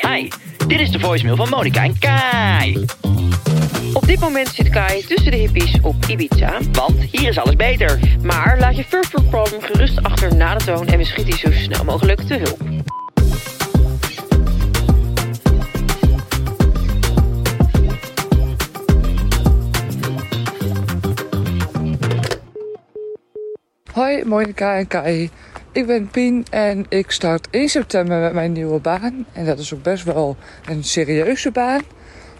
Hi, dit is de voicemail van Monica en Kai. Op dit moment zit Kai tussen de hippies op Ibiza. Want hier is alles beter. Maar laat je first world problem gerust achter na de toon en we schieten je zo snel mogelijk te hulp. Hoi Monika en Kai. Ik ben Pien en ik start 1 september met mijn nieuwe baan. En dat is ook best wel een serieuze baan.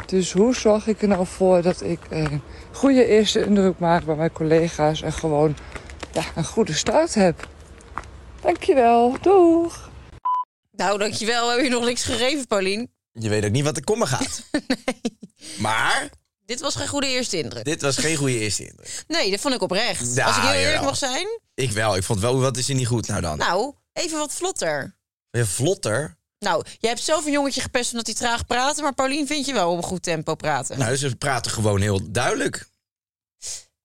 Dus hoe zorg ik er nou voor dat ik een goede eerste indruk maak bij mijn collega's en gewoon ja, een goede start heb? Dankjewel, doeg! Nou, dankjewel. We hebben je nog niks gegeven, Paulien. Je weet ook niet wat er komen gaat. Maar Dit was geen goede eerste indruk. dit was geen goede eerste indruk. Nee, dat vond ik oprecht. Ja, Als ik heel eerlijk jawel. mag zijn. Ik wel. Ik vond wel, wat is er niet goed nou dan? Nou, even wat vlotter. Weer vlotter. Nou, jij hebt zelf een jongetje gepest omdat hij traag praatte. Maar Paulien vind je wel op een goed tempo praten. Nou, ze praten gewoon heel duidelijk.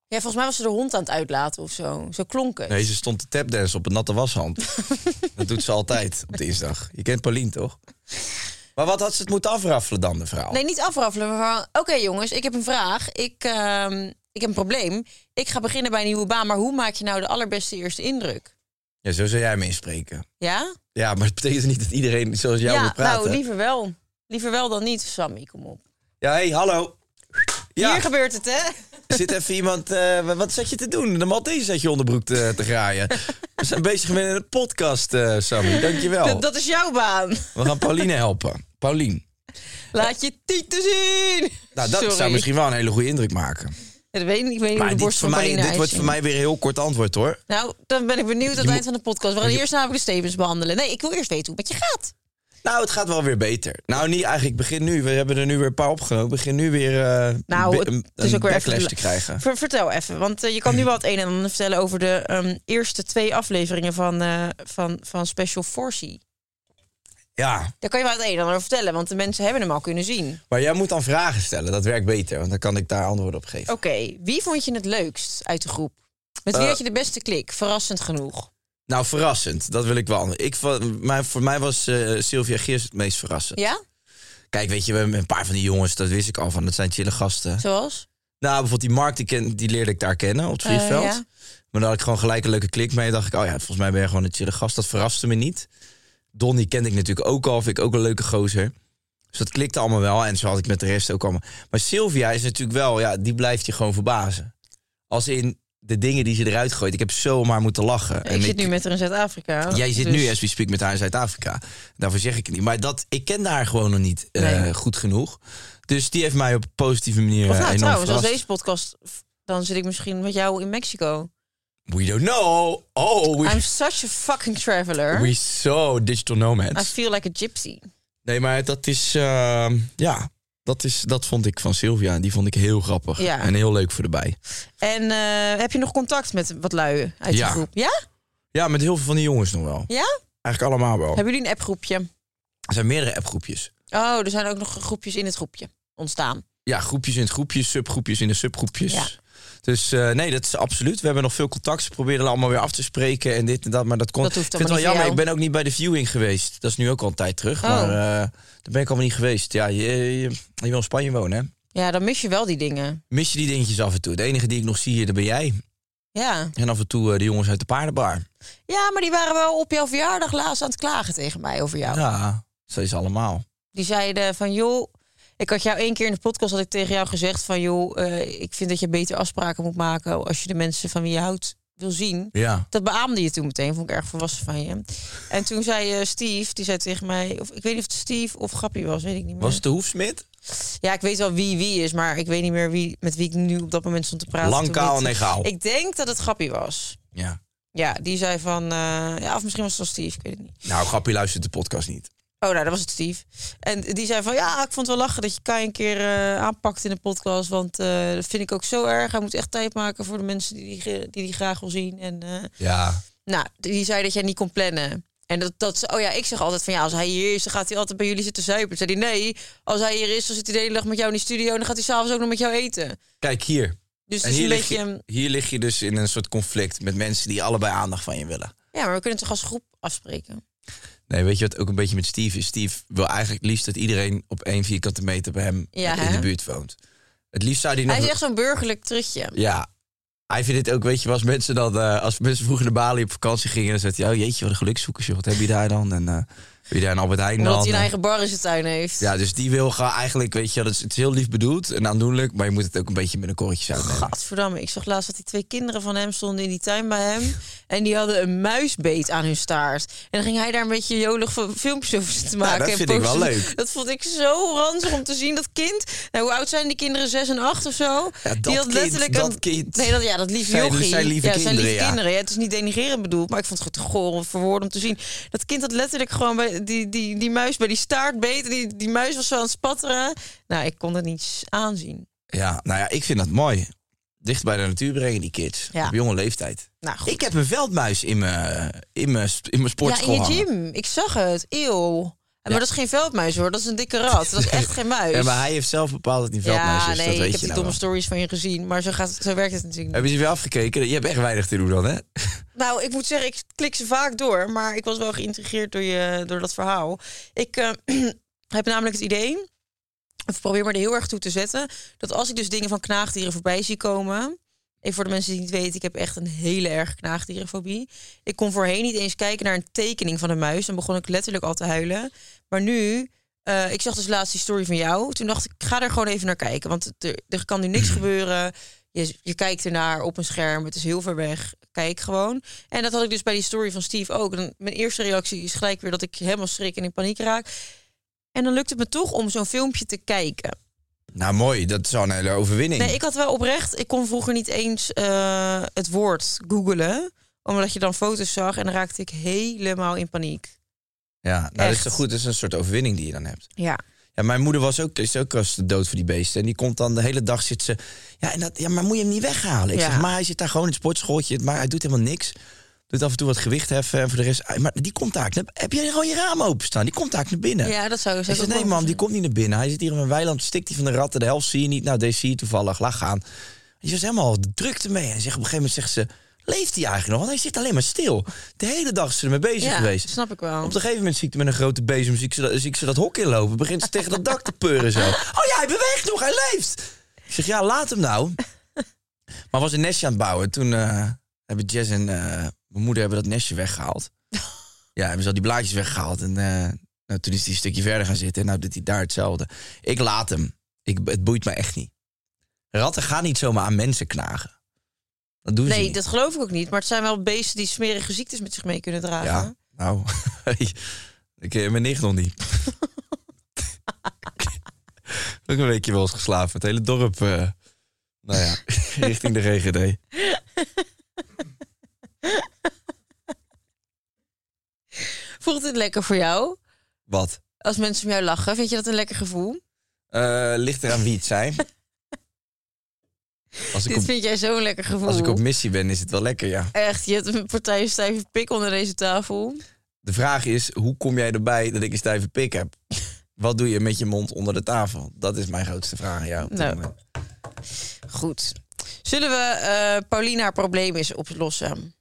Ja, volgens mij was ze de hond aan het uitlaten of zo. Zo klonk het. Nee, ze stond te tapdansen op een natte washand. dat doet ze altijd op dinsdag. Je kent Paulien toch? Maar wat had ze het moeten afraffelen dan, de vrouw? Nee, niet afraffelen. Maar van, oké jongens, ik heb een vraag. Ik, ehm, ik heb een probleem. Ik ga beginnen bij een nieuwe baan. Maar hoe maak je nou de allerbeste eerste indruk? Ja, zo zou jij me inspreken. Ja? Ja, maar het betekent niet dat iedereen zoals jou ja, moet praten. nou, liever wel. Liever wel dan niet, Sammy, kom op. Ja, hey, hallo. Ja, Hier gebeurt het, hè? zit even iemand... eh, wat zat je te doen? De Maltese zat je onderbroek te, te graaien. We zijn bezig met een podcast, eh Sammy. Dankjewel. Dat, dat is jouw baan. We gaan Pauline helpen. Paulien. Laat je tieten zien. Nou, dat Sorry. zou misschien wel een hele goede indruk maken. Ja, dat weet ik niet. Ik weet niet hoe Maar de dit, borst van mij, dit wordt voor mij weer een heel kort antwoord, hoor. Nou, dan ben ik benieuwd aan het eind van de podcast. We gaan eerst namelijk de stevens behandelen. Nee, ik wil eerst weten hoe het met je gaat. Nou, het gaat wel weer beter. Nou, niet eigenlijk. Begin nu. We hebben er nu weer een paar opgenomen. Begin nu weer eh Nou, het een, is ook weer even te krijgen. Ver- vertel even, want eh, je kan nu wel het een en ander vertellen over de ehm, eerste twee afleveringen van, eh, van, van Special Force. Ja, Daar kan je wel het een en ander vertellen, want de mensen hebben hem al kunnen zien. maar jij moet dan vragen stellen. Dat werkt beter, want dan kan ik daar antwoord op geven. Oké, wie vond je het leukst uit de groep? Met wie Eh, had je de beste klik? Verrassend genoeg. Nou, verrassend. Dat wil ik wel. Ik, maar voor mij was eh, Sylvia Geers het meest verrassend. Ja? Kijk, weet je, we hebben een paar van die jongens, dat wist ik al van. Dat zijn chille gasten. Zoals? Nou, bijvoorbeeld die Mark, die, ken, die leerde ik daar kennen op het Eh, vliegveld. ja. Maar dan had ik gewoon gelijk een leuke klik mee. dacht ik, oh ja, volgens mij ben je gewoon een chille gast. Dat verraste me niet. Donnie kende ik natuurlijk ook al. Vind ik ook een leuke gozer. Dus dat klikte allemaal wel. En zo had ik met de rest ook allemaal. Maar Sylvia is natuurlijk wel, ja, die blijft je gewoon verbazen. Als in de dingen die ze eruit gooit. Ik heb zomaar moeten lachen. ik zit nu met haar in Zuid-Afrika. Jij zit dus- nu, as we speak, met haar in Zuid-Afrika. Daarvoor zeg ik het niet. Maar dat, ik kende haar gewoon nog niet eh, Nee. goed genoeg. Dus die heeft mij op een positieve manier Of eh, nou, enorm trouwens, als deze podcast... Dan zit ik misschien met jou in Mexico. We don't know. Oh, we, I'm such a fucking traveler. we so digital I nomads. feel like a gypsy. Nee, maar dat is... eh, ja, dat, is, dat vond ik van Sylvia. Die vond ik heel grappig. Ja. En heel leuk voor de bij. En eh, heb je nog contact met wat lui uit Ja. de groep? Ja? Ja, met heel veel van die jongens nog wel. Ja? Eigenlijk allemaal wel. Hebben jullie een appgroepje? Er zijn meerdere appgroepjes. Oh, er zijn ook nog groepjes in het groepje ontstaan. Ja, groepjes in het groepje, subgroepjes in de subgroepjes. Ja. Dus eh, nee, dat is absoluut. We hebben nog veel contact. Ze proberen er allemaal weer af te spreken en dit en dat. Maar dat kon. Dat hoeft ik vind het wel jammer. Ik ben ook niet bij de viewing geweest. Dat is nu ook al een tijd terug. Oh. Maar eh, daar ben ik allemaal niet geweest. Ja, je, je, je wil in Spanje wonen, hè? Ja, dan mis je wel die dingen. Mis je die dingetjes af en toe. De enige die ik nog zie hier, dat ben jij. Ja. En af en toe eh, de jongens uit de paardenbar. ja, maar die waren wel op jouw verjaardag laatst aan het klagen tegen mij over jou. Ja, zo is allemaal. Die zeiden van, joh, ik had jou één keer in de podcast had ik tegen jou gezegd van, joh, eh, ik vind dat je beter afspraken moet maken als je de mensen van wie je houdt wil zien. Ja. Dat beaamde je toen meteen, vond ik erg volwassen van je. En toen zei eh, Steve, die zei tegen mij, of ik weet niet of het Steve of Grappie was, weet ik niet meer. Was het de hoefsmid? Ja, ik weet wel wie wie is, maar ik weet niet meer wie, met wie ik nu op dat moment stond te praten. Lang, toen kaal niet. en egaal. Ik denk dat het Grappie was. Ja. Ja, die zei van, eh, ja, of misschien was het wel Steve, ik weet het niet. Nou, Grappie luistert de podcast niet. Oh, nou, dat was het Steve. En die zei van, ja, ik vond het wel lachen dat je Kai een keer eh, aanpakt in de podcast. Want eh, dat vind ik ook zo erg. Hij moet echt tijd maken voor de mensen die die, die, die graag wil zien. En eh, Ja. nou, die zei dat jij niet kon plannen. En dat, dat, ze- oh ja, ik zeg altijd van ja, als hij hier is, dan gaat hij altijd bij jullie zitten zuipen. Toen zei hij nee, als hij hier is, dan zit hij de hele dag met jou in die studio en dan gaat hij s'avonds ook nog met jou eten. Kijk hier. Dus En hier een lig, beetje, je, hier lig je dus in een soort conflict met mensen die allebei aandacht van je willen. ja, maar we kunnen toch als groep afspreken. Nee, weet je wat ook een beetje met Steve is? Steve wil eigenlijk het liefst dat iedereen op één vierkante meter bij hem Ja, in de buurt woont. Het liefst zou hij nog... Hij is echt zo'n burgerlijk trutje. Ja. Hij vindt dit ook, weet je, als mensen dan, eh, als mensen vroeger naar Bali op vakantie gingen, dan zei hij, oh jeetje, wat een gelukzoekers, joh. Wat heb je daar dan? En eh je daar een Albert Heijn Omdat dan? hij een eigen bar in zijn tuin heeft. Ja, dus die wil gewoon eigenlijk, weet je, het is, het is heel lief bedoeld en aandoenlijk, maar je moet het ook een beetje met een korreltje zout nemen. Gadverdamme, ik zag laatst dat die twee kinderen van hem stonden in die tuin bij hem. En die hadden een muisbeet aan hun staart. En dan ging hij daar een beetje jolig fi- filmpjes over zitten maken. dat en vind ik wel leuk. Dat vond ik zo ranzig om te zien. Dat kind, nou, hoe oud zijn die kinderen? Zes en acht of zo? Ja, dat die had kind, letterlijk dat een... kind. Nee, dat, ja, dat lieve Zijn- jochie. zijn lieve ja, zijn kinderen, lieve ja. kinderen. Ja, het is niet denigrerend bedoeld, maar ik vond het gewoon goor voor woorden om te zien. Dat kind had letterlijk gewoon bij die, die, die muis bij die staart beet. En die, die muis was zo aan het spatteren. Nou, ik kon het niet aanzien. Ja, nou ja, ik vind dat mooi. Dicht bij de natuur brengen die kids. Ja. Op jonge leeftijd. Nou, goed. Ik heb een veldmuis in mijn, in mijn, in mijn Ja, sportschool in je hangen. gym. Ik zag het. Eeuw. Maar dat is geen veldmuis hoor, dat is een dikke rat. Dat is echt geen muis. Ja, maar hij heeft zelf bepaald dat hij een veldmuis ja, is. nee, dat ik weet heb je die nou domme wel. stories van je gezien. Maar zo, gaat het, zo werkt het natuurlijk niet. Heb je ze weer afgekeken? Je hebt echt weinig te doen dan, hè? Nou, ik moet zeggen, ik klik ze vaak door. Maar ik was wel geïntrigeerd door, je, door dat verhaal. Ik eh, heb namelijk het idee, of probeer me er heel erg toe te zetten... dat als ik dus dingen van knaagdieren voorbij zie komen... Even voor de mensen die het niet weten, ik heb echt een hele erg knaagdierenfobie. Ik kon voorheen niet eens kijken naar een tekening van een muis. Dan begon ik letterlijk al te huilen. Maar nu, eh, ik zag dus laatst die story van jou. Toen dacht ik, ik ga er gewoon even naar kijken. Want er, er kan nu niks gebeuren. Je, je kijkt ernaar op een scherm. Het is heel ver weg. Kijk gewoon. En dat had ik dus bij die story van Steve ook. En mijn eerste reactie is gelijk weer dat ik helemaal schrik en in paniek raak. En dan lukt het me toch om zo'n filmpje te kijken. Nou, mooi. Dat is al een hele overwinning. Nee, ik had wel oprecht. Ik kon vroeger niet eens eh, het woord googelen. Omdat je dan foto's zag en dan raakte ik helemaal in paniek. Ja, nou, dat is toch goed. Dat is een soort overwinning die je dan hebt. Ja. Ja, mijn moeder was ook, is ook als de dood voor die beesten. En die komt dan de hele dag zit ze. Ja, en dat, ja maar moet je hem niet weghalen? Ik Ja. zeg, maar hij zit daar gewoon in het sportschooltje. Maar hij doet helemaal niks. Doet af en toe wat gewicht heffen. En voor de rest. Maar die komt daar. Heb je gewoon je raam openstaan? Die komt daar naar binnen. ja, dat zou Ik zeg, ook nee man, die zeggen. komt niet naar binnen. Hij zit hier in mijn weiland, stikt hij van de ratten. De helft zie je niet. Nou, deze zie je toevallig. Laat gaan. Je was helemaal druk ermee. En zegt, op een gegeven moment zegt ze... Leeft hij eigenlijk nog? Want hij zit alleen maar stil. De hele dag is ze ermee bezig Ja, geweest. snap ik wel. Op een gegeven moment zie ik hem met een grote bezem, zie ik ze dat, zie ik ze dat hok inlopen. Begint ze tegen dat dak te peuren zo. Oh ja, hij beweegt nog, hij leeft. Ik zeg, ja, laat hem nou. Maar was een nestje aan het bouwen. Toen eh, hebben Jess en eh, mijn moeder hebben dat nestje weggehaald. Ja, hebben ze al die blaadjes weggehaald. En eh, nou, toen is hij een stukje verder gaan zitten. En nou doet hij daar hetzelfde. Ik laat hem. Ik, het boeit me echt niet. Ratten gaan niet zomaar aan mensen knagen. Dat doen ze Nee, dat geloof ik ook niet. Maar het zijn wel beesten die smerige ziektes met zich mee kunnen dragen. Ja, nou, ik ken mijn nicht nog niet. ook een weekje wel eens geslapen. Het hele dorp, eh, nou ja, richting de GGD. Voelt het lekker voor jou? Wat? Als mensen om jou lachen, vind je dat een lekker gevoel? Eh, ligt eraan wie het zijn. Als ik, Dit op, vind jij zo'n lekker gevoel. als ik op missie ben, is het wel lekker, ja. Echt, je hebt een partij stijve pik onder deze tafel. De vraag is, hoe kom jij erbij dat ik een stijve pik heb? Wat doe je met je mond onder de tafel? Dat is mijn grootste vraag aan jou. Nou. Goed. Zullen we eh Paulina haar probleem eens oplossen?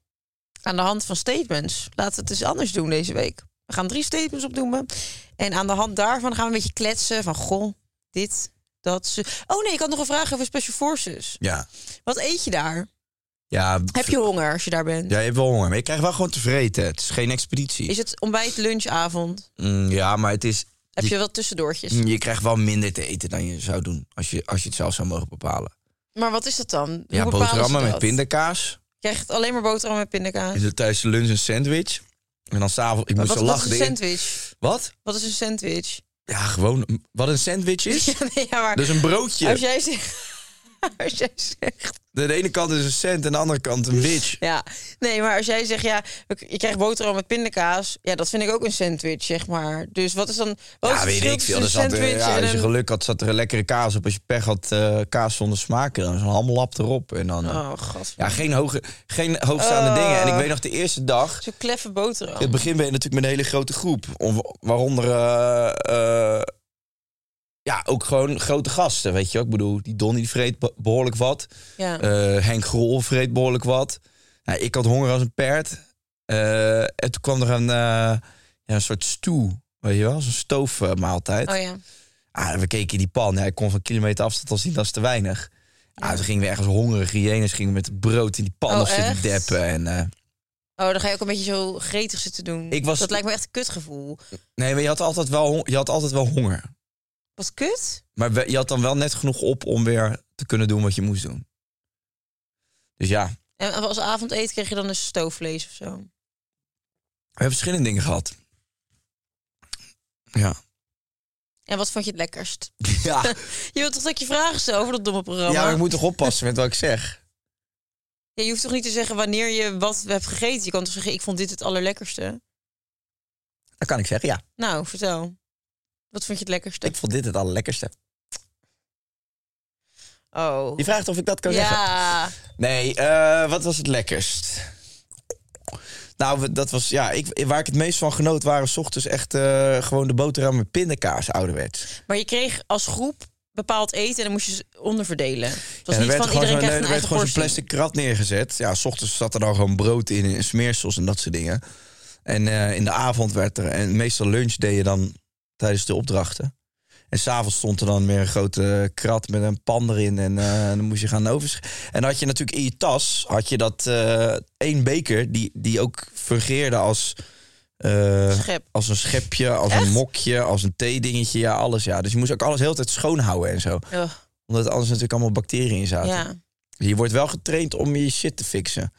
Aan de hand van statements. Laten we het eens anders doen deze week. We gaan drie statements opnoemen. En aan de hand daarvan gaan we een beetje kletsen van... Goh, dit, dat ze... Oh nee, ik had nog een vraag over Special Forces. Ja. Wat eet je daar? Ja, Heb je honger als je daar bent? Ja, je hebt wel honger, maar je krijgt wel gewoon te vreten. Het is geen expeditie. Is het ontbijt, lunch, avond? Mm, ja, maar het is... Heb je, je wel tussendoortjes? je krijgt wel minder te eten dan je zou doen als je, als je het zelf zou mogen bepalen. Maar wat is dat dan? Hoe ja, boterhammen met pindakaas. Je krijgt alleen maar boterham met pindakaas. Is het tijdens de lunch een sandwich. En dan s'avonds... Ik Maar moest wat, zo wat is lachen. een sandwich? Wat? Wat is een sandwich? Ja, gewoon... Wat een sandwich is? Ja, nee, ja, maar Dus een broodje. als jij zegt... Als jij zegt... De ene kant is een cent en de andere kant een witch. Ja, nee, maar als jij zegt, ja, je krijgt boterham met pindakaas. Ja, dat vind ik ook een sandwich, zeg maar. Dus wat is dan... Wat Ja, weet ik veel. Er zat, er- sandwich ja, als je geluk had, zat er een lekkere kaas op. Als je pech had, eh, kaas zonder smaak. Dan is een hamlap erop. En dan, eh, Oh, god. ja, geen, hoge, geen hoogstaande Oh. dingen. En ik weet nog de eerste dag... Zo'n kleffe boterham. In het begin ben je natuurlijk met een hele grote groep. Om- Waaronder eh, eh, ja, ook gewoon grote gasten, weet je wel. Ik bedoel, die Donnie die vreet be- behoorlijk wat. Ja. Eh, Henk Grol vreet behoorlijk wat. Nou, ik had honger als een perd. Eh, en toen kwam er een, eh, ja, een soort stoe, weet je wel. Zo'n stoofmaaltijd. oh ja. Ah, we keken in die pan. Ja, ik kon van kilometer afstand al zien, dat is te weinig. Ah, toen gingen we ergens hongerige hyenes gingen met brood in die pan Oh, of zitten deppen. En, Oh, dan ga je ook een beetje zo gretig zitten doen. Ik was- Dat lijkt me echt een kutgevoel. nee, maar je had altijd wel, je had altijd wel honger. Wat kut? Maar we- je had dan wel net genoeg op om weer te kunnen doen wat je moest doen. Dus ja, we En als avondeten kreeg je dan een stoofvlees of zo. hebben verschillende dingen gehad. Ja. En wat vond je het lekkerst? Ja, Je wilt toch dat ik je vragen stel over dat domme programma? ja maar ik moet toch oppassen met wat ik zeg. Ja, je hoeft toch niet te zeggen wanneer je wat hebt gegeten? Je kan toch zeggen, ik vond dit het allerlekkerste? Dat kan ik zeggen, ja. Nou, vertel. Wat vond je het lekkerste? Ik vond dit het allerlekkerste. Oh. Je vraagt of ik dat kan zeggen. Ja. Nee, eh, wat was het lekkerst? Nou, dat was, ja, ik, waar ik het meest van genoot waren... s ochtends echt eh, gewoon de boterham met pindakaas, ouderwets. Maar je kreeg als groep bepaald eten en dan moest je ze onderverdelen. Het was er niet werd van gewoon iedereen krijgt er een werd gewoon zo'n plastic krat neergezet. Ja, s ochtends zat er dan gewoon brood in en smeersels en dat soort dingen. En eh, in de avond werd er... En meestal lunch deed je dan tijdens de opdrachten. En s'avonds stond er dan weer een grote krat met een pan erin. En eh, dan moest je gaan oversch. En dan had je natuurlijk in je tas... had je dat eh, één beker die, die ook fungeerde als... eh, Schep. als een schepje, als Echt? een mokje, als een theedingetje. Ja, alles. Ja. Dus je moest ook alles heel de tijd schoonhouden en zo. Omdat er anders natuurlijk allemaal bacteriën in zaten. ja, Je wordt wel getraind om je shit te fixen.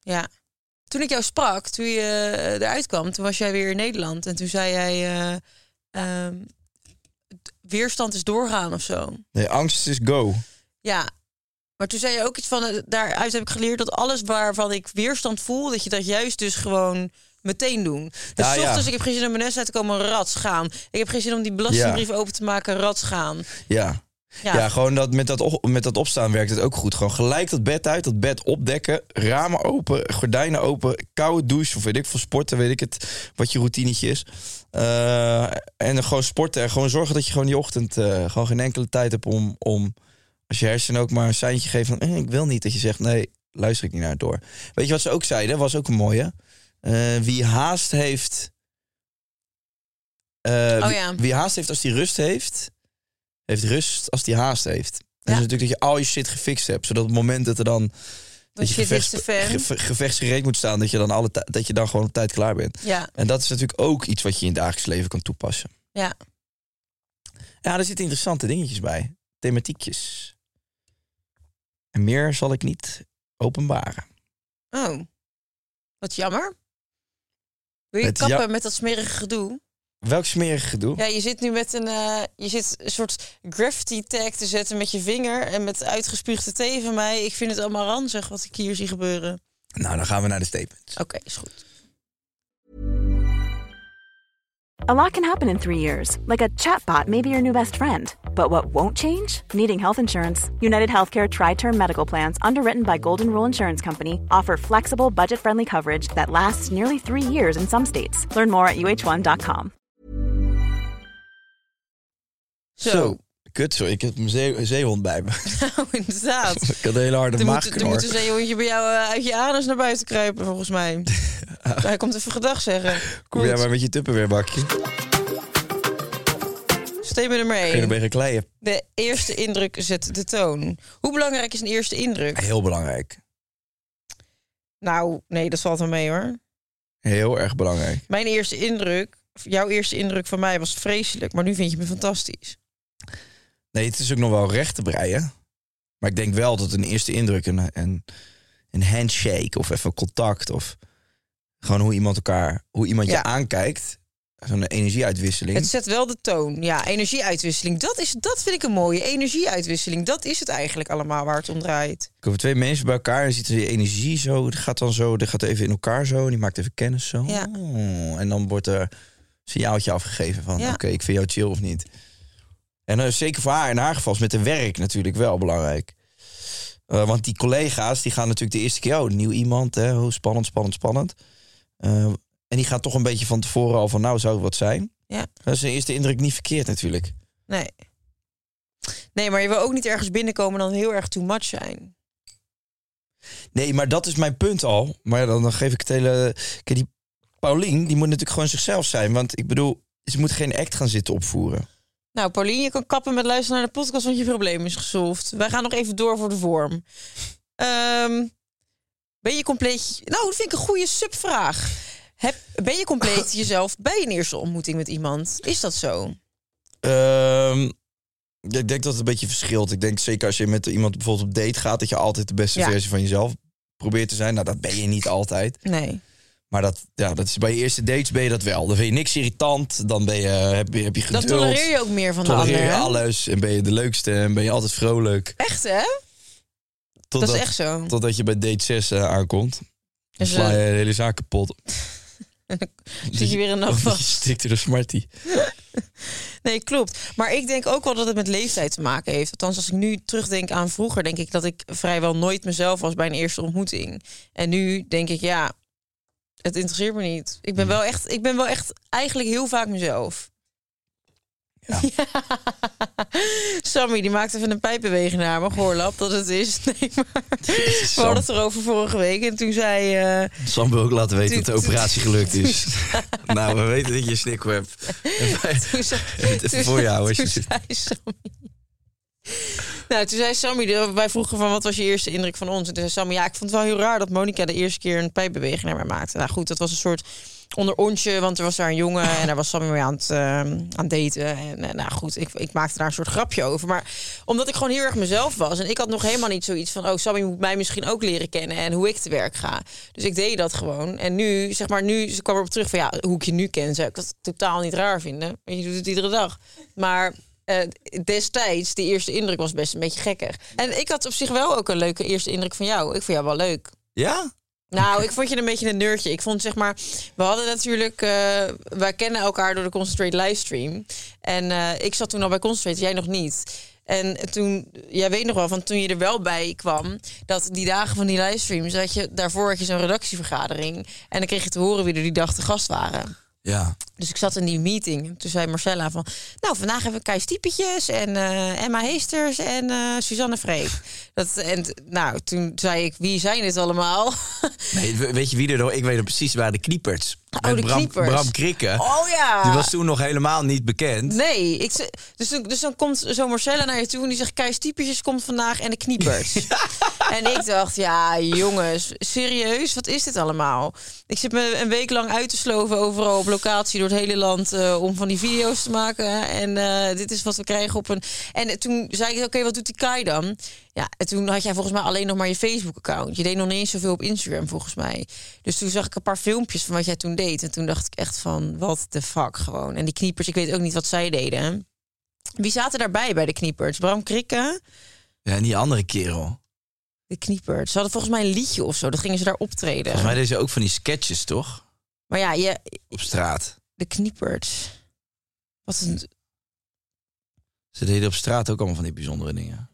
ja. Toen ik jou sprak, toen je eruit kwam, toen was jij weer in Nederland. En toen zei jij, eh, ehm, weerstand is doorgaan of zo. Nee, angst is go. Ja, maar toen zei je ook iets van, eh, daaruit heb ik geleerd dat alles waarvan ik weerstand voel, dat je dat juist dus gewoon meteen doen. Dus ja. ochtends, ik heb geen zin om mijn nest uit te komen, rats gaan. Ik heb geen zin om die belastingbrief open te maken, rats gaan. Ja. Ja, Ja, gewoon dat met, dat op- met dat opstaan werkt het ook goed. Gewoon gelijk dat bed uit, dat bed opdekken, ramen open, gordijnen open, koude douche of weet ik veel sporten, weet ik het, wat je routinetje is. Eh, en dan gewoon sporten en gewoon zorgen dat je gewoon die ochtend eh, gewoon geen enkele tijd hebt om, om als je hersenen ook maar een seintje geeft van eh, ik wil niet, dat je zegt nee, luister ik niet naar het door. Weet je wat ze ook zeiden? Was ook een mooie. Eh, wie haast heeft. Oh wie-. Wie haast heeft als die rust heeft, heeft rust als die haast heeft. En Ja. dus natuurlijk dat je al je shit gefixt hebt, zodat op het moment dat er dan dat je is gevechts, gevechtsgereed moet staan, dat je dan alle dat je dan gewoon op tijd klaar bent. ja, En dat is natuurlijk ook iets wat je in het dagelijks leven kan toepassen. ja. Ja, er zitten interessante dingetjes bij. Thematiekjes. En meer zal ik niet openbaren. Oh, wat jammer. Wil je kappen met dat smerige gedoe? Welk smerig gedoe? Ja, je zit nu met een, eh, je zit een soort graffiti tag te zetten met je vinger en met uitgespuugde thee van mij. Ik vind het allemaal ranzig wat ik hier zie gebeuren. Nou, dan gaan we naar de statements. Oké, is goed. A lot can happen in three years, like a chatbot may be your new best friend. But what won't change? Needing health insurance. United Healthcare Tri Term Medical Plans, underwritten by Golden Rule Insurance Company, offer flexible, budget friendly coverage that lasts nearly three years in some states. Learn more at uh1.com. Zo. Kut, zo. Ik heb een zee- zeehond bij me. Nou, inderdaad. ik had een hele harde moet, er moet een zeehondje bij jou eh, uit je anus naar buiten kruipen, volgens mij. Hij komt even gedag zeggen. Kom jij maar met je tupperware bakje. Statement nummer Kun je 1. erbij gaan kleien. De eerste indruk zet de toon. Hoe belangrijk is een eerste indruk? Heel belangrijk. Nou, nee, dat valt wel mee hoor. Heel erg belangrijk. Mijn eerste indruk, jouw eerste indruk van mij was vreselijk, maar nu vind je me fantastisch. Nee, het is ook nog wel recht te breien. Maar ik denk wel dat een eerste indruk, een, een, een handshake of even contact of gewoon hoe iemand elkaar, hoe iemand Ja. je aankijkt, zo'n energieuitwisseling. Het zet wel de toon. Ja, energieuitwisseling. Dat, is, dat vind ik een mooie. Energieuitwisseling. Dat is het eigenlijk allemaal waar het om draait. Komen twee mensen bij elkaar en ziet er die energie zo, die gaat dan zo, die gaat even in elkaar zo, en die maakt even kennis zo. Ja. Oh, en dan wordt er een signaaltje afgegeven van, Ja. oké, ik vind jou chill of niet. En eh, zeker voor haar, in haar geval is met de werk natuurlijk wel belangrijk. Eh, want die collega's, die gaan natuurlijk de eerste keer, oh, nieuw iemand, hè, oh, spannend, spannend, spannend. Eh, en die gaat toch een beetje van tevoren al van, nou, zou het wat zijn? Ja. Dat is de eerste indruk niet verkeerd natuurlijk. Nee. Nee, maar je wil ook niet ergens binnenkomen en dan heel erg too much zijn. Nee, maar dat is mijn punt al. Maar ja, dan, dan geef ik het hele... Kijk, die Paulien, die moet natuurlijk gewoon zichzelf zijn. Want ik bedoel, ze moet geen act gaan zitten opvoeren. Nou, Paulien, je kan kappen met luisteren naar de podcast, want je probleem is gesolved. Wij gaan nog even door voor de vorm. Ehm, ben je compleet... Nou, dat vind ik een goede subvraag. Heb, ben je compleet jezelf bij een eerste ontmoeting met iemand? Is dat zo? Ehm, ik denk dat het een beetje verschilt. Ik denk zeker als je met iemand bijvoorbeeld op date gaat... dat je altijd de beste Ja. versie van jezelf probeert te zijn. Nou, dat ben je niet altijd. Nee. Maar dat, ja, dat is bij je eerste dates ben je dat wel. Dan vind je niks irritant. Dan ben je, heb, je, heb je Dan geduld. tolereer je ook meer van de Tolereer ander. je alles. En ben je de leukste. En ben je altijd vrolijk. Echt, hè? Totdat, dat is echt zo. Totdat je bij date 6 eh, aankomt. Dan Dus, sla je eh, de hele zaak kapot. Zit je weer een nacht Je vast. stikt er de smartie. Nee, klopt. Maar ik denk ook wel dat het met leeftijd te maken heeft. Althans, als ik nu terugdenk aan vroeger, denk ik dat ik vrijwel nooit mezelf was bij een eerste ontmoeting. En nu denk ik, ja, het interesseert me niet. Ik ben wel echt, ik ben wel echt eigenlijk heel vaak mezelf. Ja. Sammy, die maakt even een pijpbeweging naar me. Gehoorlap dat het is. Nee, maar we hadden het erover vorige week. En toen zei... eh, Sam wil ook laten weten dat de operatie gelukt is. nou, we weten dat je snikkel hebt. Even voor jou. Als je... Sammy. Nou, toen zei Sammy, wij vroegen van wat was je eerste indruk van ons? En toen zei Sammy, ja, ik vond het wel heel raar dat Monica de eerste keer een pijpbeweging naar mij maakte. Nou goed, dat was een soort onder onsje, want er was daar een jongen en daar was Sammy mee aan het, eh, aan daten. En eh, nou goed, ik, ik maakte daar een soort grapje over. Maar omdat ik gewoon heel erg mezelf was en ik had nog helemaal niet zoiets van, oh, Sammy moet mij misschien ook leren kennen en hoe ik te werk ga. Dus ik deed dat gewoon. En nu, zeg maar, nu ze kwam erop terug van, ja, hoe ik je nu ken, zou ik dat totaal niet raar vinden. Want je doet het iedere dag. Maar eh, destijds, die eerste indruk was best een beetje gekker. En ik had op zich wel ook een leuke eerste indruk van jou. Ik vond jou wel leuk. Ja? Nou, ik vond je een beetje een nerdje. Ik vond zeg maar, we hadden natuurlijk, eh, wij kennen elkaar door de Concentrate livestream. En eh, ik zat toen al bij Concentrate, jij nog niet. En toen, jij weet nog wel, van toen je er wel bij kwam, dat die dagen van die livestream, zat je, daarvoor had je zo'n redactievergadering. En dan kreeg je te horen wie er die dag te gast waren. Ja. Dus ik zat in die meeting. En Toen zei Marcella van... Nou, vandaag hebben we Kai Stiepetjes en eh, Emma Heesters en eh, Suzanne Vreek. Dat, en nou, toen zei ik, wie zijn dit allemaal? Nee, we- weet je wie er nog... Ik weet het precies, waren de Kniepers. Oh, de Bram. Bram Krikke. Oh ja! Die was toen nog helemaal niet bekend. Nee, ik, dus, dus dan komt zo Marcella naar je toe en die zegt... Kai Stiepetjes komt vandaag en de kniepers. En ik dacht, ja jongens, serieus, wat is dit allemaal? Ik zit me een week lang uit te sloven overal op locatie door het hele land... eh, om van die video's te maken. En eh, dit is wat we krijgen op een... En toen zei ik, oké, wat doet die Kai dan? Ja, en toen had jij volgens mij alleen nog maar je Facebook-account. Je deed nog niet eens zoveel op Instagram, volgens mij. Dus toen zag ik een paar filmpjes van wat jij toen deed. En toen dacht ik echt van, what the fuck gewoon. En die kniepers, ik weet ook niet wat zij deden. Wie zaten daarbij bij de kniepers? Bram Krikke? Ja, en die andere kerel. De kniepers. Ze hadden volgens mij een liedje of zo. Dat gingen ze daar optreden. Volgens mij deed ze ook van die sketches, toch? Maar ja, je, Op straat. De kniepers. Wat een... Ze deden op straat ook allemaal van die bijzondere dingen.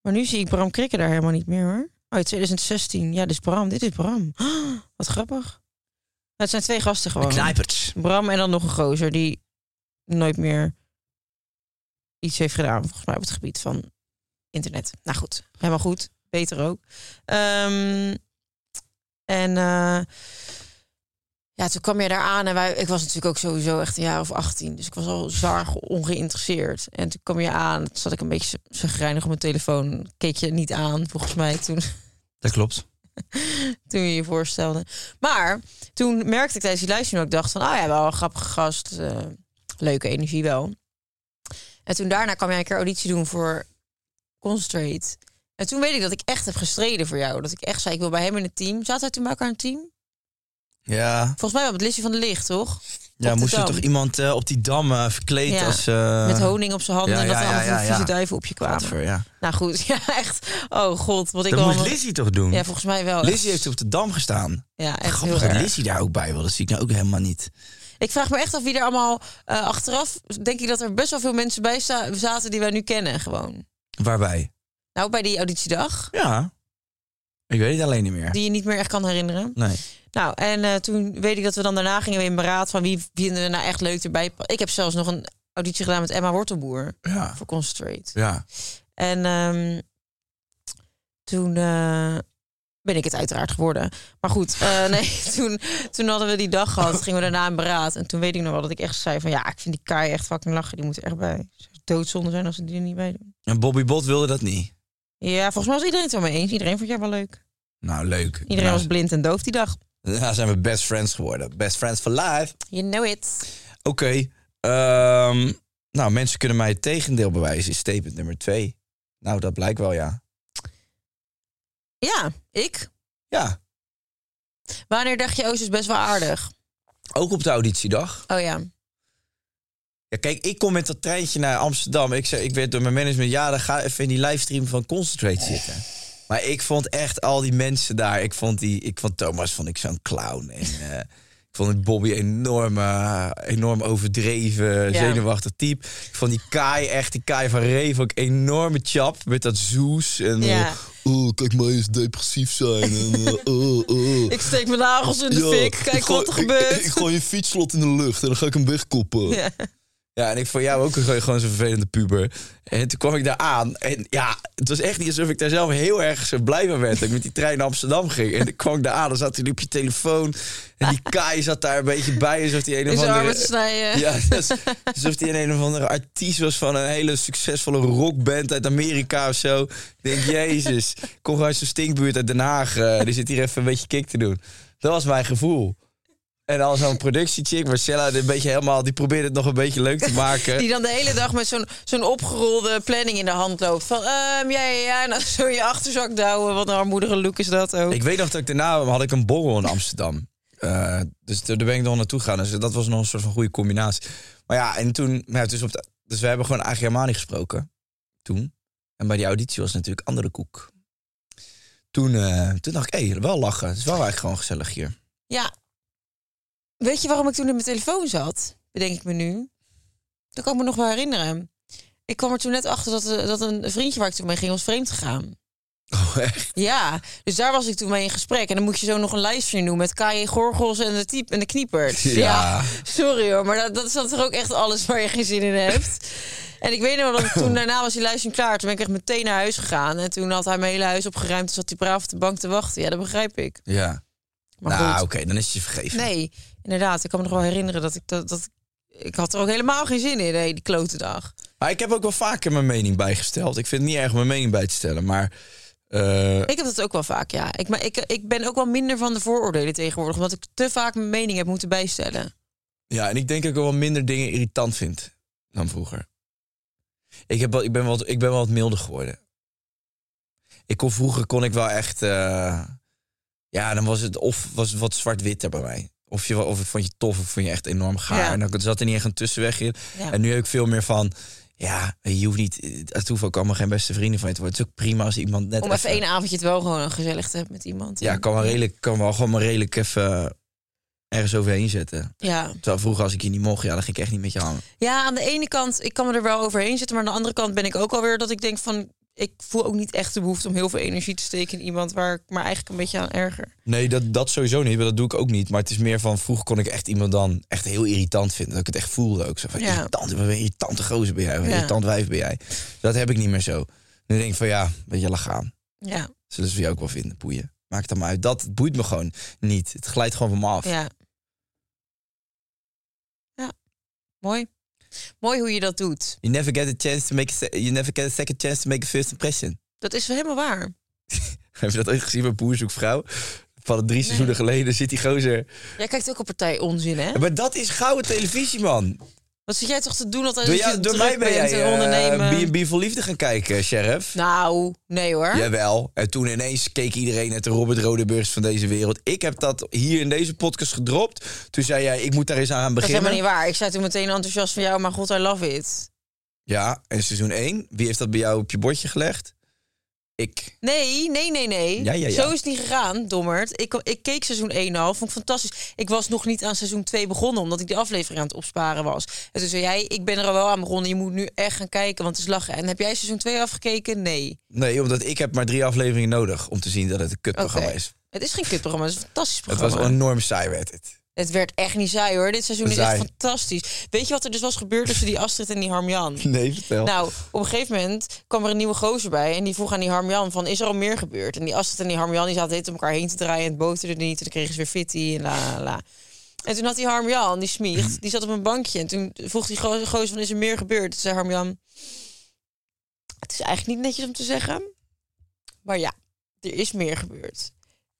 Maar nu zie ik Bram Krikke daar helemaal niet meer hoor. Oh, 2016. Ja, dit is Bram. Dit is Bram. wat grappig. Nou, het zijn twee gasten De gewoon. knijpers. Bram en dan nog een gozer die nooit meer iets heeft gedaan, volgens mij op het gebied van internet. Nou goed, helemaal goed. Beter ook. Ehm, en eh, Ja, toen kwam je daar aan en wij, ik was natuurlijk ook sowieso echt een jaar of 18. Dus ik was al zwaar ge- ongeïnteresseerd. En toen kwam je aan, toen zat ik een beetje zagrijnig op mijn telefoon. Keek je niet aan, volgens mij, toen, Dat klopt. toen je je voorstelde. Maar toen merkte ik tijdens die dat ik dacht van... ah ja, wel een grappige gast, eh, leuke energie wel. En toen daarna kwam jij een keer auditie doen voor Concentrate. En toen weet ik dat ik echt heb gestreden voor jou. Dat ik echt zei, ik wil bij hem in het team. Zaten wij toen bij elkaar in het team? Ja, Volgens mij wel met Lissy van de Licht, toch? ja moest er toch iemand eh, op die dam eh, verkleed Ja, als... eh, Met honing op zijn handen ja, en dat er allemaal vieze duiven op je kwamen. Gadver, ja. Nou goed, ja, echt. Oh god, wat ik Dat wel... moest Lizzie toch doen? Ja, volgens mij wel. Lizzie heeft op de dam gestaan. Ja, echt Grappig heel dat. Lizzie daar ook bij wil. Dat zie ik nou ook helemaal niet. Ik vraag me echt af wie er allemaal achteraf... Denk ik dat er best wel veel mensen bij zaten die wij nu kennen gewoon. Waarbij? Nou, bij die auditiedag. Ja. Ik weet het alleen niet meer. Die je niet meer echt kan herinneren. Nee. Nou, en eh, toen weet ik dat we dan daarna gingen we in beraad van wie vinden we nou echt leuk erbij. Ik heb zelfs nog een auditie gedaan met Emma Wortelboer Ja. voor Concentrate. Ja. En ehm, toen eh, ben ik het uiteraard geworden. Maar goed, eh, nee, toen, toen hadden we die dag gehad. Gingen we daarna in beraad. En toen weet ik nog wel dat ik echt zei van... ja, ik vind die Kai echt fucking lachen. Die moet er echt bij. Doodzonde zijn als ze die er niet bij doen. En Bobby Bot wilde dat niet. Ja, volgens mij was iedereen het wel mee eens. Iedereen vond jij wel leuk. Nou, leuk. Iedereen nou, was blind en doof die dag. Nou zijn we best friends geworden. Best friends for life. You know it. Oké. ehm, nou, mensen kunnen mij het tegendeel bewijzen. Is statement nummer twee. Nou, dat blijkt wel, ja. Ja, ik. Ja. Wanneer dacht je, oh, ze is best wel aardig? Ook op de auditiedag. Oh ja. Ja, kijk, ik kom met dat treintje naar Amsterdam. Ik, zei, ik werd door mijn management, ja, dan ga even in die livestream van Concentrate zitten. Maar ik vond echt al die mensen daar. Ik vond, die, ik vond Thomas vond ik zo'n clown. En eh, ik vond Bobby enorm, eh, enorm overdreven, Ja. zenuwachtig type. Ik vond die Kai echt, die Kai van Reef ook enorme chap met dat zoes. En, Ja. eh, oh, kijk mij eens depressief zijn. En, oh, oh. Ik steek mijn nagels in de Ja, fik. Kijk gooi- wat er gebeurt. Ik, ik gooi je fietsslot in de lucht en dan ga ik hem wegkoppen. Ja. Ja, en ik vond jou ook gewoon zo'n vervelende puber. En toen kwam ik daar aan. En ja, het was echt niet alsof ik daar zelf heel erg blij van werd. Dat ik met die trein naar Amsterdam ging. En toen kwam ik daar aan, dan zat hij op je telefoon. En die Kai zat daar een beetje bij. Alsof hij een of andere... Ja, alsof hij een, een of andere artiest was van een hele succesvolle rockband uit Amerika of zo. Ik denk, jezus, ik kom gewoon uit zo'n stinkbuurt uit Den Haag. eh, die zit hier even een beetje kick te doen. Dat was mijn gevoel. En al zo'n productiechick, Marcella, die een beetje helemaal, die probeerde het nog een beetje leuk te maken. Die dan de hele dag met zo'n zo'n opgerolde planning in de hand loopt. Van, ehm, ja, ja, ja. En dan zo je achterzak douwen. Wat een armoedige look is dat ook. Ik weet nog dat ik daarna had ik een borrel in Amsterdam. Eh, dus daar ben ik nog naartoe gegaan. Dus dat was nog een soort van goede combinatie. Maar ja, en toen, ja, dus, op de- dus we hebben gewoon eigenlijk helemaal niet gesproken. Toen. En bij die auditie was het natuurlijk andere koek. Toen, eh, toen dacht ik, hé, wel lachen. Het is wel eigenlijk gewoon gezellig hier. Ja. Weet je waarom ik toen in mijn telefoon zat? Bedenk ik me nu. Dat kan ik me nog wel herinneren. Ik kwam er toen net achter dat, eh, dat een vriendje waar ik toen mee ging was vreemd gegaan. Oh, echt? Ja, dus daar was ik toen mee in gesprek. En dan moet je zo nog een livestream doen met Kai Gorgels en de, type en de kniepert. Ja. sorry hoor, maar dat, dat is dan toch ook echt alles waar je geen zin in hebt. En ik weet nog wel dat toen daarna was die livestream klaar. Toen ben ik echt meteen naar huis gegaan. En toen had hij mijn hele huis opgeruimd. Toen zat hij braaf op de bank te wachten. Ja, dat begrijp ik. Ja. Maar nou, oké, dan is het je vergeven. Nee, inderdaad. Ik kan me nog wel herinneren dat ik dat, dat ik had er ook helemaal geen zin in, nee, die klote dag. Maar ik heb ook wel vaker mijn mening bijgesteld. Ik vind het niet erg om mijn mening bij te stellen, maar... eh, Ik heb dat ook wel vaak, ja. Ik, maar ik, ik ben ook wel minder van de vooroordelen tegenwoordig, omdat ik te vaak mijn mening heb moeten bijstellen. Ja, en ik denk dat ik wel minder dingen irritant vind dan vroeger. Ik, heb wel, ik, ben, wel, ik ben wel wat milder geworden. Ik kon, vroeger kon ik wel echt... eh, ja, dan was het of was het wat zwart-witter bij mij. Of, je, of ik vond je tof of vond je echt enorm gaar. Ja. En dan zat er niet echt een tussenweg in. Ja. En nu heb ik veel meer van... Ja, je hoeft niet... Het hoeft ook allemaal geen beste vrienden van je te worden. Het is ook prima als iemand net Om even één avondje het wel gewoon gezellig te hebben met iemand. Ja, kan wel, redelijk, kan wel gewoon maar redelijk even ergens overheen zetten. Ja. Terwijl vroeger als ik je niet mocht, ja, dan ging ik echt niet met je hangen. ja, aan de ene kant, ik kan me er wel overheen zitten, maar aan de andere kant ben ik ook alweer dat ik denk van, ik voel ook niet echt de behoefte om heel veel energie te steken in iemand waar ik me eigenlijk een beetje aan erger. Nee, dat, dat sowieso niet, dat doe ik ook niet. Maar het is meer van vroeger kon ik echt iemand dan echt heel irritant vinden. Dat ik het echt voelde ook. Zo van, ja. irritant, irritante gozer ben jij, ja. irritant wijf ben jij. Dat heb ik niet meer zo. Nu denk ik van ja, weet je, laat aan Ja. Zullen ze je ook wel vinden, boeien. Maakt dan maar uit. Dat boeit me gewoon niet. Het glijdt gewoon van me af. Ja. Ja, mooi. Mooi hoe je dat doet. You never get a chance to make a you never get a second chance to make a first impression. Dat is helemaal waar. Heb je dat ooit gezien bij Boer zoekt vrouw? Van drie seizoenen geleden zit die gozer. Jij kijkt ook op partij onzin, hè? Maar dat is gouden televisie, man. Wat zit jij toch te doen altijd Door, jou, door mij ben jij en ondernemen? eh, B&B voor liefde gaan kijken, sheriff. Nou, nee hoor. Jawel. En toen ineens keek iedereen naar de Robert Rodeburgs van deze wereld. Ik heb dat hier in deze podcast gedropt. Toen zei jij, ik moet daar eens aan gaan Dat is beginnen. helemaal niet waar. Ik zei toen meteen enthousiast van jou, maar god, I love it. Ja, en seizoen 1. Wie heeft dat bij jou op je bordje gelegd? Ik. Nee, nee, nee, nee. Ja, ja, ja. Zo is het niet gegaan, dommerd. Ik, ik keek seizoen 1 al, vond ik fantastisch. Ik was nog niet aan seizoen 2 begonnen, omdat ik die aflevering aan het opsparen was. En toen zei jij, ik ben er al wel aan begonnen, je moet nu echt gaan kijken, want het is lachen. En heb jij seizoen 2 afgekeken? Nee. Nee, omdat ik heb maar drie afleveringen nodig om te zien dat het een kutprogramma Oké. is. Het is geen kutprogramma, het is een fantastisch Het programma. was enorm saai, werd het. Het werd echt niet saai hoor. Dit seizoen is echt fantastisch. Weet je wat er dus was gebeurd tussen die Astrid en die Harmjan? Nee, vertel. Nou, op een gegeven moment kwam er een nieuwe gozer bij... en die vroeg aan die Harmjan van, is er al meer gebeurd? En die Astrid en die Harmjan die zaten om elkaar heen te draaien... en het boterde niet, en dan kregen ze weer fitty en la la la. En toen had die Harmjan, die smiegt, die zat op een bankje... en toen vroeg die go- gozer van, is er meer gebeurd? Toen zei Harmjan... Het is eigenlijk niet netjes om te zeggen... maar ja, er is meer gebeurd.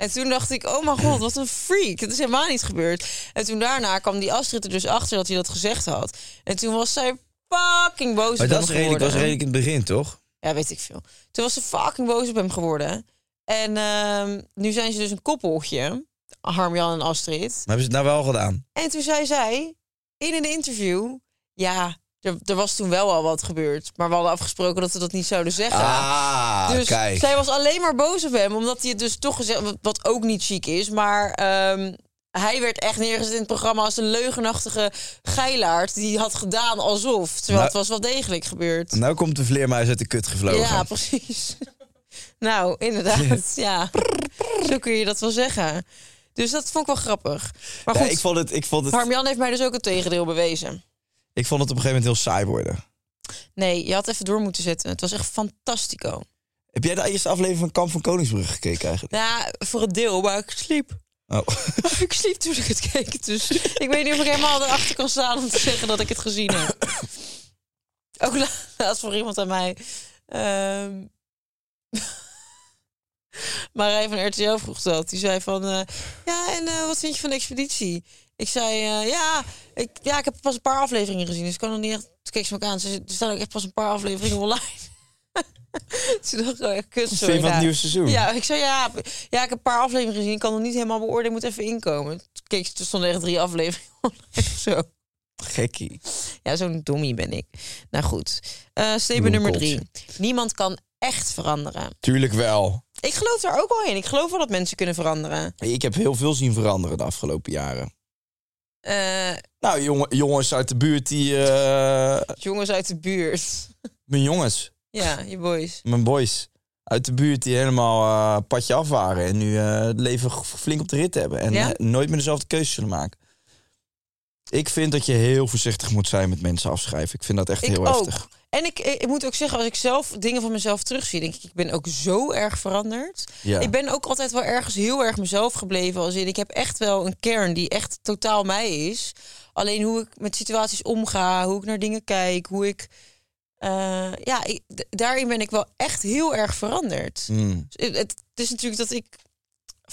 En toen dacht ik, oh mijn god, wat een freak. Het is helemaal niet gebeurd. En toen daarna kwam die Astrid er dus achter dat hij dat gezegd had. En toen was zij fucking boos maar op dat hem is redelijk, was redelijk in het begin, toch? Ja, weet ik veel. Toen was ze fucking boos op hem geworden. En ehm, nu zijn ze dus een koppeltje. Harmjan en Astrid. Maar hebben ze het nou wel gedaan? En toen zei zij in een interview... Ja, er, er was toen wel al wat gebeurd. Maar we hadden afgesproken dat we dat niet zouden zeggen. Ah, dus kijk. zij was alleen maar boos op hem. Omdat hij het dus toch gezegd... wat- ook niet chic is. Maar ehm, hij werd echt neergezet in het programma... als een leugenachtige geilaard. Die had gedaan alsof. Terwijl Nou- het was wel degelijk gebeurd. Nou komt de vleermuis uit de kut gevlogen. Ja, precies. nou, inderdaad. ja. Zo kun je dat wel zeggen. Dus dat vond ik wel grappig. Maar Ja, goed, ik, vond het, ik, vond het, Harmjan heeft mij dus ook het tegendeel bewezen. Ik vond het op een gegeven moment heel saai worden. Nee, je had even door moeten zetten. Het was echt fantastico. Heb jij de eerste aflevering van Kamp van Koningsbrug gekeken eigenlijk? Ja, voor een deel, maar ik sliep. Oh. ik sliep toen ik het keek. Dus ik weet niet of ik helemaal erachter kan staan om te zeggen dat ik het gezien heb. Ook la- laatst voor iemand aan mij. ehm Marij van RTL vroeg dat. Die zei van, eh, ja, en eh, wat vind je van de expeditie? Ik zei, eh, ja, ik, ja, ik heb pas een paar afleveringen gezien. Dus ik kan nog niet echt... Toen keek ze me ook aan. Ze er staan ook echt pas een paar afleveringen online. Toen dacht oh, echt kut, Vind je Ja. nieuwe seizoen? Ja, ik zei, ja, ja, ik heb een paar afleveringen gezien. Ik kan nog niet helemaal beoordelen. Ik moet even inkomen. Toen keek ze, er stonden echt drie afleveringen online of zo. Gekkie. Ja, zo'n dommie ben ik. Nou goed. Statement een nummer drie. Niemand kan echt veranderen. Tuurlijk wel. Ik geloof daar ook wel in. Ik geloof wel dat mensen kunnen veranderen. Ik heb heel veel zien veranderen de afgelopen jaren. Eh, Nou, jongen, jongens uit de buurt die... eh, jongens uit de buurt. mijn jongens, Ja, je boys. mijn boys uit de buurt die helemaal eh padje af waren. En nu het leven flink op de rit hebben. En Ja? nooit meer dezelfde keuze zullen maken. Ik vind dat je heel voorzichtig moet zijn met mensen afschrijven. Ik vind dat echt Ik heel ook. heftig. En ik, ik moet ook zeggen, als ik zelf dingen van mezelf terugzie, denk ik, ik ben ook zo erg veranderd. Ja. Ik ben ook altijd wel ergens heel erg mezelf gebleven. Als in, ik heb echt wel een kern die echt totaal mij is. Alleen hoe ik met situaties omga, hoe ik naar dingen kijk, hoe ik. eh, ja, ik, daarin ben ik wel echt heel erg veranderd. Mm. Het, het is natuurlijk dat ik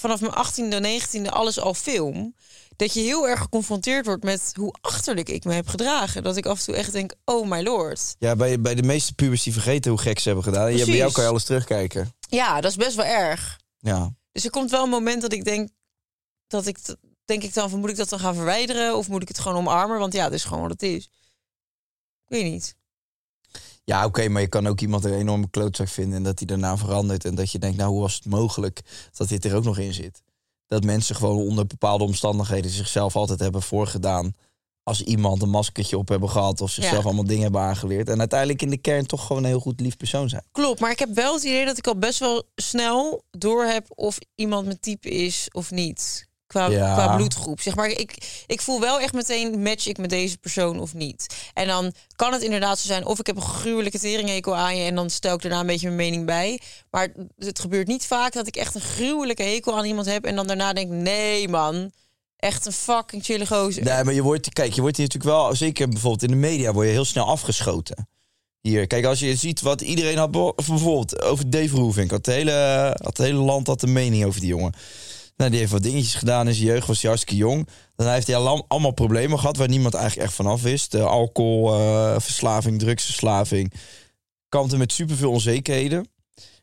vanaf mijn 18e, 19e alles al film. Dat je heel erg geconfronteerd wordt met hoe achterlijk ik me heb gedragen. Dat ik af en toe echt denk, oh my lord. Ja, bij, bij de meeste pubers die vergeten hoe gek ze hebben gedaan. En je, bij jou kan je alles terugkijken. Ja, dat is best wel erg. Ja. Dus er komt wel een moment dat ik denk dat ik denk ik dan van moet ik dat dan gaan verwijderen of moet ik het gewoon omarmen? Want ja, het is gewoon wat het is. Ik weet niet. Ja, oké, maar je kan ook iemand een enorme klootzak vinden en dat hij daarna verandert. En dat je denkt, nou, hoe was het mogelijk dat dit er ook nog in zit? Dat mensen gewoon onder bepaalde omstandigheden zichzelf altijd hebben voorgedaan. Als iemand een maskertje op hebben gehad of zichzelf Ja. allemaal dingen hebben aangeleerd. En uiteindelijk in de kern toch gewoon een heel goed lief persoon zijn. Klopt, maar ik heb wel het idee dat ik al best wel snel door heb of iemand mijn type is of niet. Qua, Ja. qua bloedgroep. Zeg maar, ik, ik voel wel echt meteen match ik met deze persoon of niet. En dan kan het inderdaad zo zijn of ik heb een gruwelijke teringhekel aan je en dan stel ik daarna een beetje mijn mening bij. Maar het gebeurt niet vaak dat ik echt een gruwelijke hekel aan iemand heb en dan daarna denk nee man. Echt een fucking chille gozer. Nee, maar je wordt, kijk, je wordt hier natuurlijk wel, zeker bijvoorbeeld in de media, word je heel snel afgeschoten. Hier, kijk, als je ziet wat iedereen had, be- bijvoorbeeld over Dave Roelvink. Had het hele, had het hele land had een mening over die jongen. Nou, die heeft wat dingetjes gedaan in zijn jeugd, was hij hartstikke jong. Dan heeft hij al- allemaal problemen gehad waar niemand eigenlijk echt vanaf wist. Uh, alcohol, eh, verslaving, drugsverslaving. Kampte met superveel onzekerheden.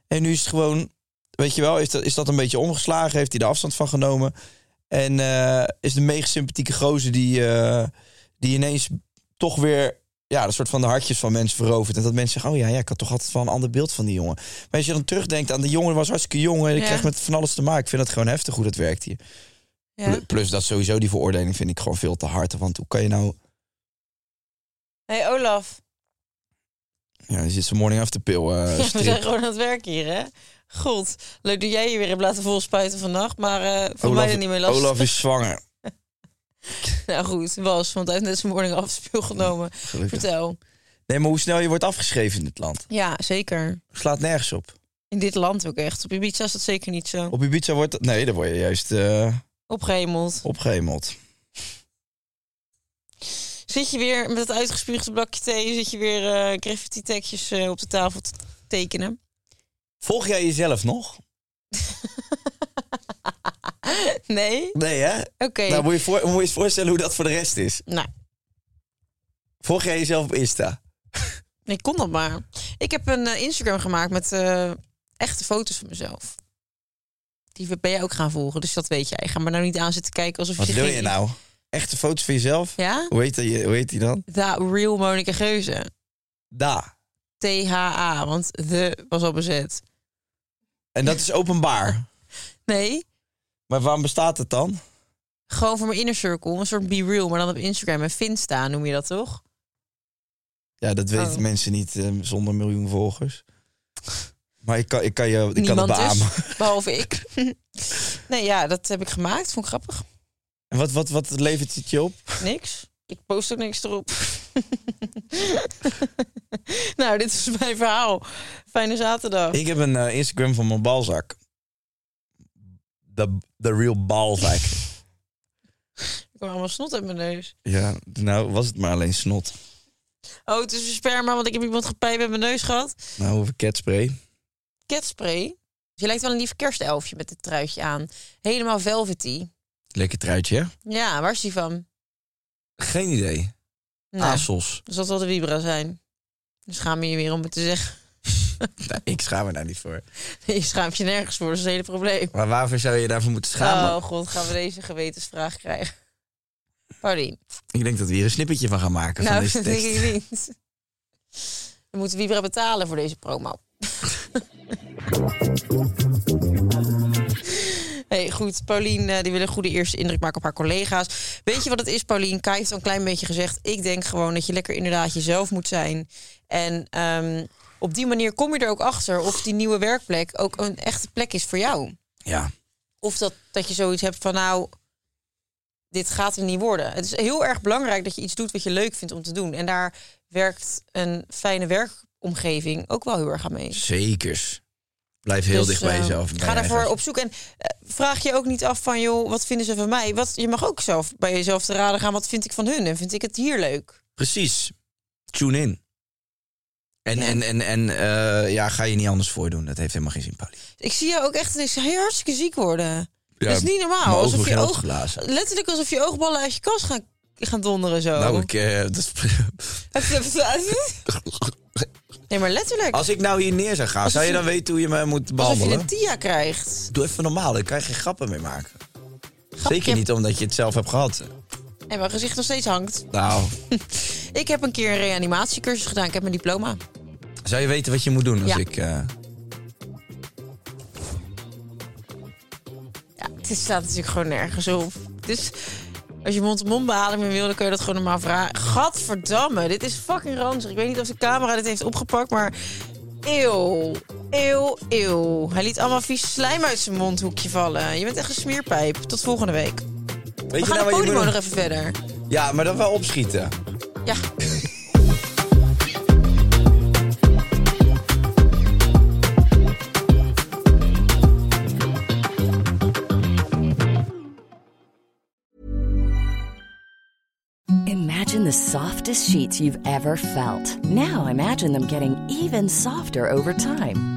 En nu is het gewoon, weet je wel, is dat, is dat een beetje omgeslagen. Heeft hij er afstand van genomen. En eh, is de mega sympathieke gozer die, eh, die ineens toch weer ja, een soort van de hartjes van mensen verovert. En dat mensen zeggen, oh ja, ja, ik had toch altijd wel een ander beeld van die jongen. Maar als je dan terugdenkt aan de jongen, was hartstikke jong. En ik Ja. kreeg met van alles te maken. Ik vind het gewoon heftig hoe dat werkt hier. Ja. Pl- Plus dat sowieso die veroordeling vind ik gewoon veel te hard. Want hoe kan je nou... hey Olaf, Ja, je zit zo'n morning after pill eh, we zijn gewoon aan het werk hier, hè? God, leuk dat jij je weer hebt laten volspuiten vannacht, maar eh voor mij er niet meer last. Olaf is zwanger. Nou goed, was, want hij heeft net zijn morning afspeel genomen. Gelukkig. Vertel. Nee, maar hoe snel je wordt afgeschreven in dit land. Ja, zeker. Slaat nergens op. In dit land ook echt. Op Ibiza is dat zeker niet zo. Op Ibiza wordt. Nee, dan word je juist eh, Opgehemeld. opgehemeld. Zit je weer met het uitgespuugde blokje thee, zit je weer eh graffiti tekstjes eh, op de tafel te tekenen? Volg jij jezelf nog? Nee? Nee, hè? Oké. Nou, moet je, voor, moet je eens voorstellen hoe dat voor de rest is. Nou, Volg jij jezelf op Insta? ik kon dat maar. Ik heb een eh, Instagram gemaakt met eh, echte foto's van mezelf. Die ben jij ook gaan volgen, dus dat weet jij. Ga maar nou niet aan zitten kijken alsof Wat je wil geen- je nou? Echte foto's van jezelf? Ja? Hoe heet, die, hoe heet die dan? Da Real Monica Geuze. Da. THA, want de was al bezet. En dat is openbaar. Nee, Maar waarom bestaat het dan? gewoon voor mijn inner circle. Een soort Be Real, maar dan op Instagram. En Finsta noem je dat toch? Ja, dat weten Oh. mensen niet eh, zonder miljoen volgers. Maar ik kan, ik kan, je, ik kan het Niemand beamen. dus, behalve ik. nee, ja, dat heb ik gemaakt. Vond ik grappig. En wat, wat, wat levert het je op? Niks. Ik post ook niks erop. nou, dit is mijn verhaal. Fijne zaterdag. Ik heb een eh, Instagram van mijn balzak. De, de real balzak. Ik heb allemaal snot uit mijn neus. ja, nou was het maar alleen snot. Oh, het is sperma, want ik heb iemand gepijpt met mijn neus gehad. Nou, over catspray. Catspray. Dus je lijkt wel een lief kerstelfje met dit truitje aan. Helemaal velvety. Lekker truitje, hè? Ja, waar is die van? Geen idee. Nou, Asos. Dus dat zal de Vibra zijn. Dus schaam je je weer om het te zeggen. Nou, ik schaam me daar niet voor. Je schaamt je nergens voor, dat is het hele probleem. Maar waarvoor zou je daarvoor moeten schamen? Oh god, gaan we deze gewetensvraag krijgen. Paulien. Ik denk dat we hier een snippertje van gaan maken van Nou, deze dat denk ik niet. Dan moeten Vibra betalen voor deze promo. Hey, goed, Paulien eh, die wil een goede eerste indruk maken op haar collega's. Weet je wat het is, Paulien? Kai heeft al een klein beetje gezegd. Ik denk gewoon dat je lekker inderdaad jezelf moet zijn. En ehm, op die manier kom je er ook achter of die nieuwe werkplek ook een echte plek is voor jou. Ja, Of dat, dat je zoiets hebt van nou, dit gaat er niet worden. Het is heel erg belangrijk dat je iets doet wat je leuk vindt om te doen. En daar werkt een fijne werkomgeving ook wel heel erg aan mee. zekers. Blijf heel Dus, dicht bij eh, jezelf. bij Ga daarvoor op zoek. En eh, vraag je ook niet af van, joh, wat vinden ze van mij? Wat, je mag ook zelf bij jezelf te raden gaan, wat vind ik van hun? En vind ik het hier leuk? Precies. Tune in. En, en, en, en eh, ja, ga je niet anders voordoen. Dat heeft helemaal geen zin, Paulie. Ik zie jou ook echt ineens heel hartstikke ziek worden. Ja, dat is niet normaal. Alsof je oog, letterlijk alsof je oogballen uit je kast gaan, gaan donderen zo. Nou, ik, eh, dat is- Nee, maar letterlijk. Als ik nou hier neer zou gaan, Alsof zou je dan weten hoe je me moet Alsof je behandelen? een TIA krijgt. Doe even normaal, ik kan je geen grappen mee maken. Grapje. Zeker niet omdat je het zelf hebt gehad. En mijn gezicht nog steeds hangt. Nou, Ik heb een keer een reanimatiecursus gedaan. Ik heb mijn diploma. zou je weten wat je moet doen als Ja. ik... eh, Ja, het staat natuurlijk gewoon nergens op. Dus als je mond-to-mond wil, dan kun je dat gewoon normaal vragen. Gadverdamme, dit is fucking ranzig. Ik weet niet of de camera dit heeft opgepakt, maar... Eeuw, eeuw, eeuw. Hij liet allemaal vies slijm uit zijn mondhoekje vallen. Je bent echt een smeerpijp. Tot volgende week. Weet we gaan nou de Podimo nog even verder. Ja, maar dan wel opschieten. Ja. Imagine the softest sheets you've ever felt. Now imagine them getting even softer over time.